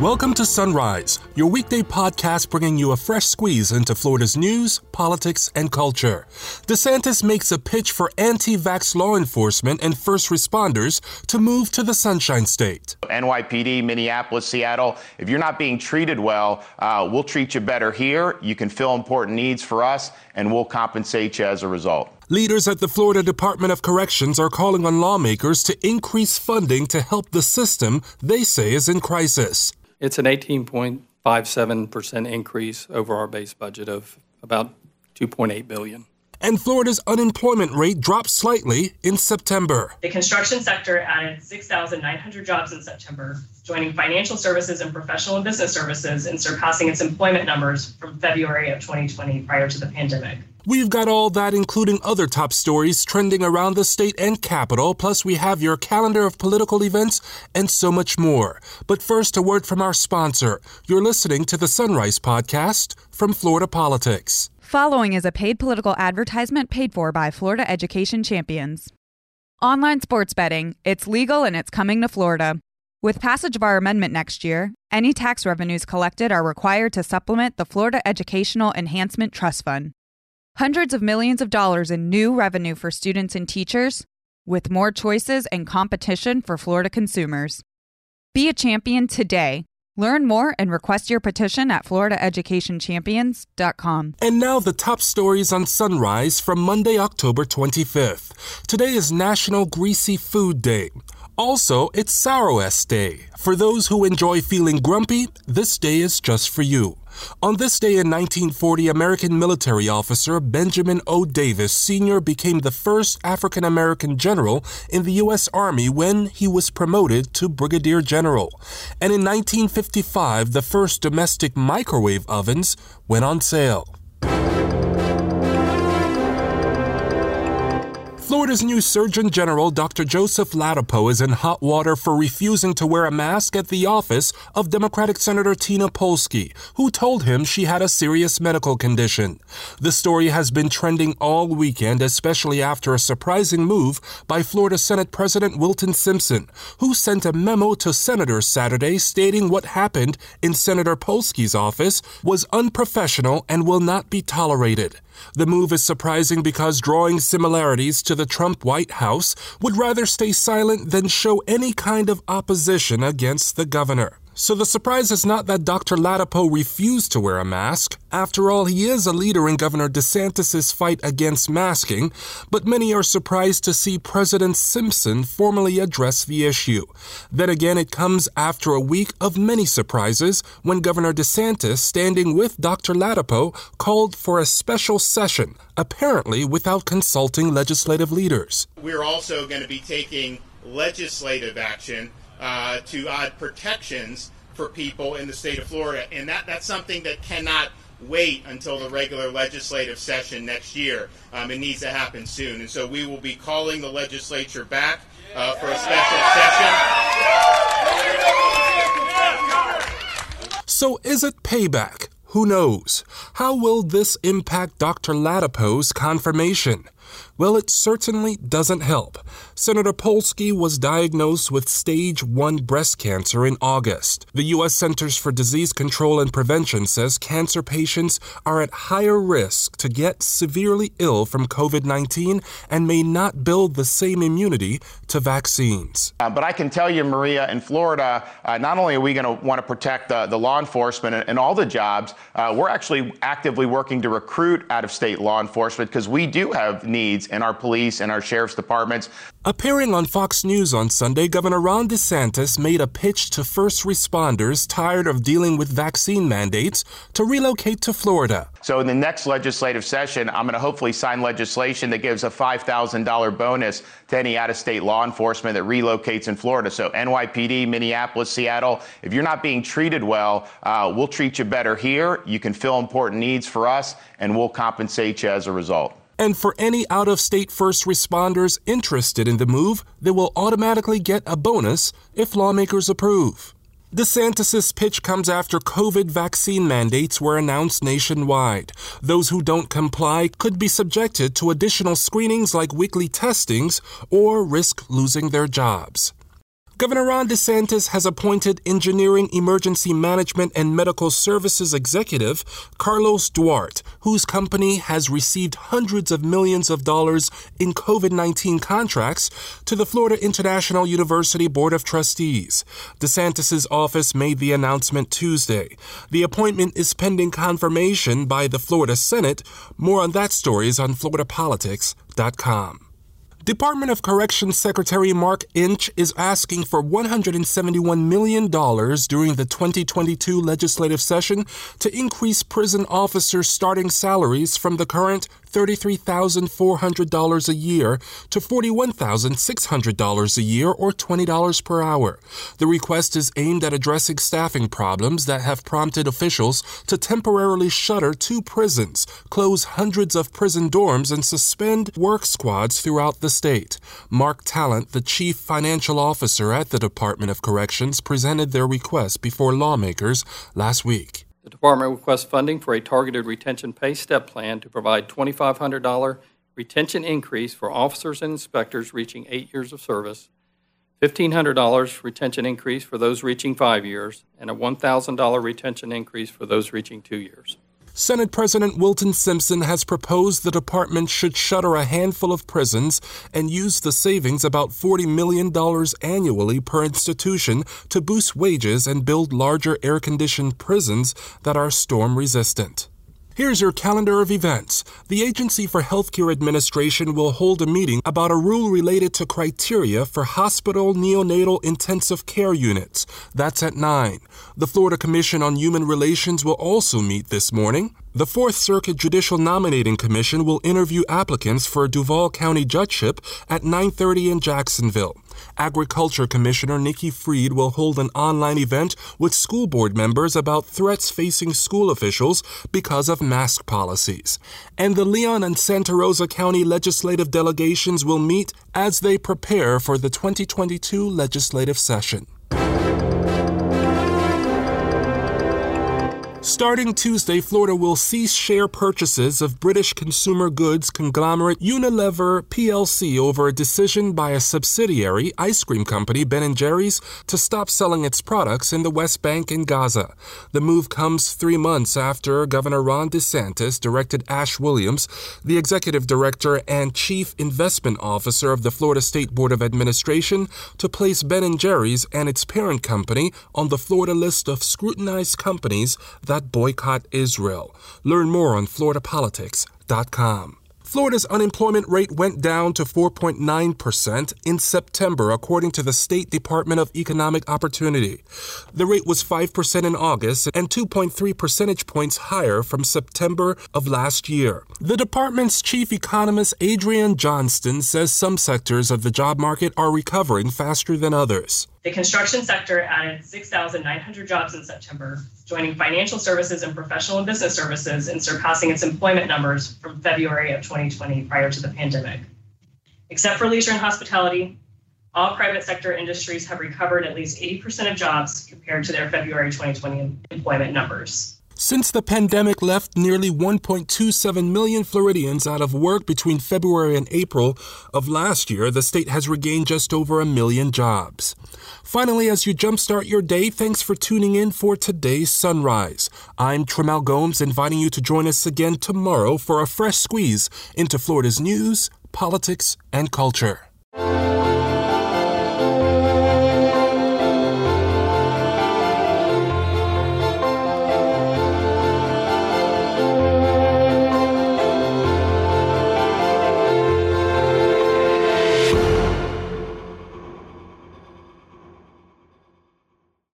Welcome to Sunrise, your weekday podcast bringing you a fresh squeeze into Florida's news, politics, and culture. DeSantis makes a pitch for anti vax law enforcement and first responders to move to the Sunshine State. NYPD, Minneapolis, Seattle, if you're not being treated well, uh, we'll treat you better here. You can fill important needs for us, and we'll compensate you as a result. Leaders at the Florida Department of Corrections are calling on lawmakers to increase funding to help the system they say is in crisis. It's an 18.57% increase over our base budget of about 2.8 billion. And Florida's unemployment rate dropped slightly in September. The construction sector added 6,900 jobs in September, joining financial services and professional and business services in surpassing its employment numbers from February of 2020 prior to the pandemic. We've got all that, including other top stories trending around the state and capital, plus we have your calendar of political events and so much more. But first, a word from our sponsor. You're listening to the Sunrise Podcast from Florida Politics. Following is a paid political advertisement paid for by Florida Education Champions. Online sports betting, it's legal and it's coming to Florida. With passage of our amendment next year, any tax revenues collected are required to supplement the Florida Educational Enhancement Trust Fund hundreds of millions of dollars in new revenue for students and teachers, with more choices and competition for Florida consumers. Be a champion today. Learn more and request your petition at floridaeducationchampions.com. And now the top stories on Sunrise from Monday, October 25th. Today is National Greasy Food Day. Also, it's Sour Day. For those who enjoy feeling grumpy, this day is just for you. On this day in 1940, American military officer Benjamin O. Davis Sr. became the first African American general in the U.S. Army when he was promoted to brigadier general. And in 1955, the first domestic microwave ovens went on sale. Florida's new Surgeon General, Dr. Joseph Ladapo, is in hot water for refusing to wear a mask at the office of Democratic Senator Tina Polsky, who told him she had a serious medical condition. The story has been trending all weekend, especially after a surprising move by Florida Senate President Wilton Simpson, who sent a memo to senators Saturday stating what happened in Senator Polsky's office was unprofessional and will not be tolerated. The move is surprising because drawing similarities to the Trump White House would rather stay silent than show any kind of opposition against the governor. So the surprise is not that Dr. Ladapo refused to wear a mask. After all, he is a leader in Governor DeSantis' fight against masking, but many are surprised to see President Simpson formally address the issue. Then again, it comes after a week of many surprises when Governor DeSantis, standing with Dr. Ladapo, called for a special session, apparently without consulting legislative leaders. We're also going to be taking legislative action uh, to add protections for people in the state of Florida, and that, that's something that cannot wait until the regular legislative session next year. Um, it needs to happen soon, and so we will be calling the legislature back uh, for a special session. So, is it payback? Who knows? How will this impact Dr. Ladapo's confirmation? Well, it certainly doesn't help. Senator Polsky was diagnosed with stage 1 breast cancer in August. The U.S. Centers for Disease Control and Prevention says cancer patients are at higher risk to get severely ill from COVID 19 and may not build the same immunity to vaccines. Uh, but I can tell you, Maria, in Florida, uh, not only are we going to want to protect the, the law enforcement and, and all the jobs, uh, we're actually actively working to recruit out of state law enforcement because we do have needs in our police and our sheriff's departments. Appearing on Fox News on Sunday, Governor Ron DeSantis made a pitch to first responders tired of dealing with vaccine mandates to relocate to Florida. So, in the next legislative session, I'm going to hopefully sign legislation that gives a $5,000 bonus to any out of state law enforcement that relocates in Florida. So, NYPD, Minneapolis, Seattle, if you're not being treated well, uh, we'll treat you better here. You can fill important needs for us, and we'll compensate you as a result. And for any out of state first responders interested in the move, they will automatically get a bonus if lawmakers approve. DeSantis' pitch comes after COVID vaccine mandates were announced nationwide. Those who don't comply could be subjected to additional screenings like weekly testings or risk losing their jobs. Governor Ron DeSantis has appointed Engineering, Emergency Management, and Medical Services Executive Carlos Duarte, whose company has received hundreds of millions of dollars in COVID 19 contracts, to the Florida International University Board of Trustees. DeSantis' office made the announcement Tuesday. The appointment is pending confirmation by the Florida Senate. More on that story is on FloridaPolitics.com. Department of Corrections Secretary Mark Inch is asking for $171 million during the 2022 legislative session to increase prison officers' starting salaries from the current $33,400 a year to $41,600 a year or $20 per hour. The request is aimed at addressing staffing problems that have prompted officials to temporarily shutter two prisons, close hundreds of prison dorms, and suspend work squads throughout the state. Mark Talent, the chief financial officer at the Department of Corrections, presented their request before lawmakers last week. The department requests funding for a targeted retention pay step plan to provide $2,500 retention increase for officers and inspectors reaching eight years of service, $1,500 retention increase for those reaching five years, and a $1,000 retention increase for those reaching two years. Senate President Wilton Simpson has proposed the department should shutter a handful of prisons and use the savings, about $40 million annually per institution, to boost wages and build larger air conditioned prisons that are storm resistant. Here's your calendar of events. The Agency for Healthcare Administration will hold a meeting about a rule related to criteria for hospital neonatal intensive care units. That's at 9. The Florida Commission on Human Relations will also meet this morning. The Fourth Circuit Judicial Nominating Commission will interview applicants for a Duval County judgeship at 9:30 in Jacksonville. Agriculture Commissioner Nikki Fried will hold an online event with school board members about threats facing school officials because of mask policies. And the Leon and Santa Rosa County legislative delegations will meet as they prepare for the 2022 legislative session. Starting Tuesday, Florida will cease share purchases of British consumer goods conglomerate Unilever PLC over a decision by a subsidiary ice cream company Ben & Jerry's to stop selling its products in the West Bank and Gaza. The move comes 3 months after Governor Ron DeSantis directed Ash Williams, the executive director and chief investment officer of the Florida State Board of Administration, to place Ben & Jerry's and its parent company on the Florida list of scrutinized companies that that boycott Israel. Learn more on FloridaPolitics.com. Florida's unemployment rate went down to 4.9% in September, according to the State Department of Economic Opportunity. The rate was 5% in August and 2.3 percentage points higher from September of last year. The department's chief economist, Adrian Johnston, says some sectors of the job market are recovering faster than others. The construction sector added 6,900 jobs in September, joining financial services and professional and business services in surpassing its employment numbers from February of 2020 prior to the pandemic. Except for leisure and hospitality, all private sector industries have recovered at least 80% of jobs compared to their February 2020 employment numbers. Since the pandemic left nearly 1.27 million Floridians out of work between February and April of last year, the state has regained just over a million jobs. Finally, as you jumpstart your day, thanks for tuning in for today's sunrise. I'm Tremel Gomes, inviting you to join us again tomorrow for a fresh squeeze into Florida's news, politics, and culture.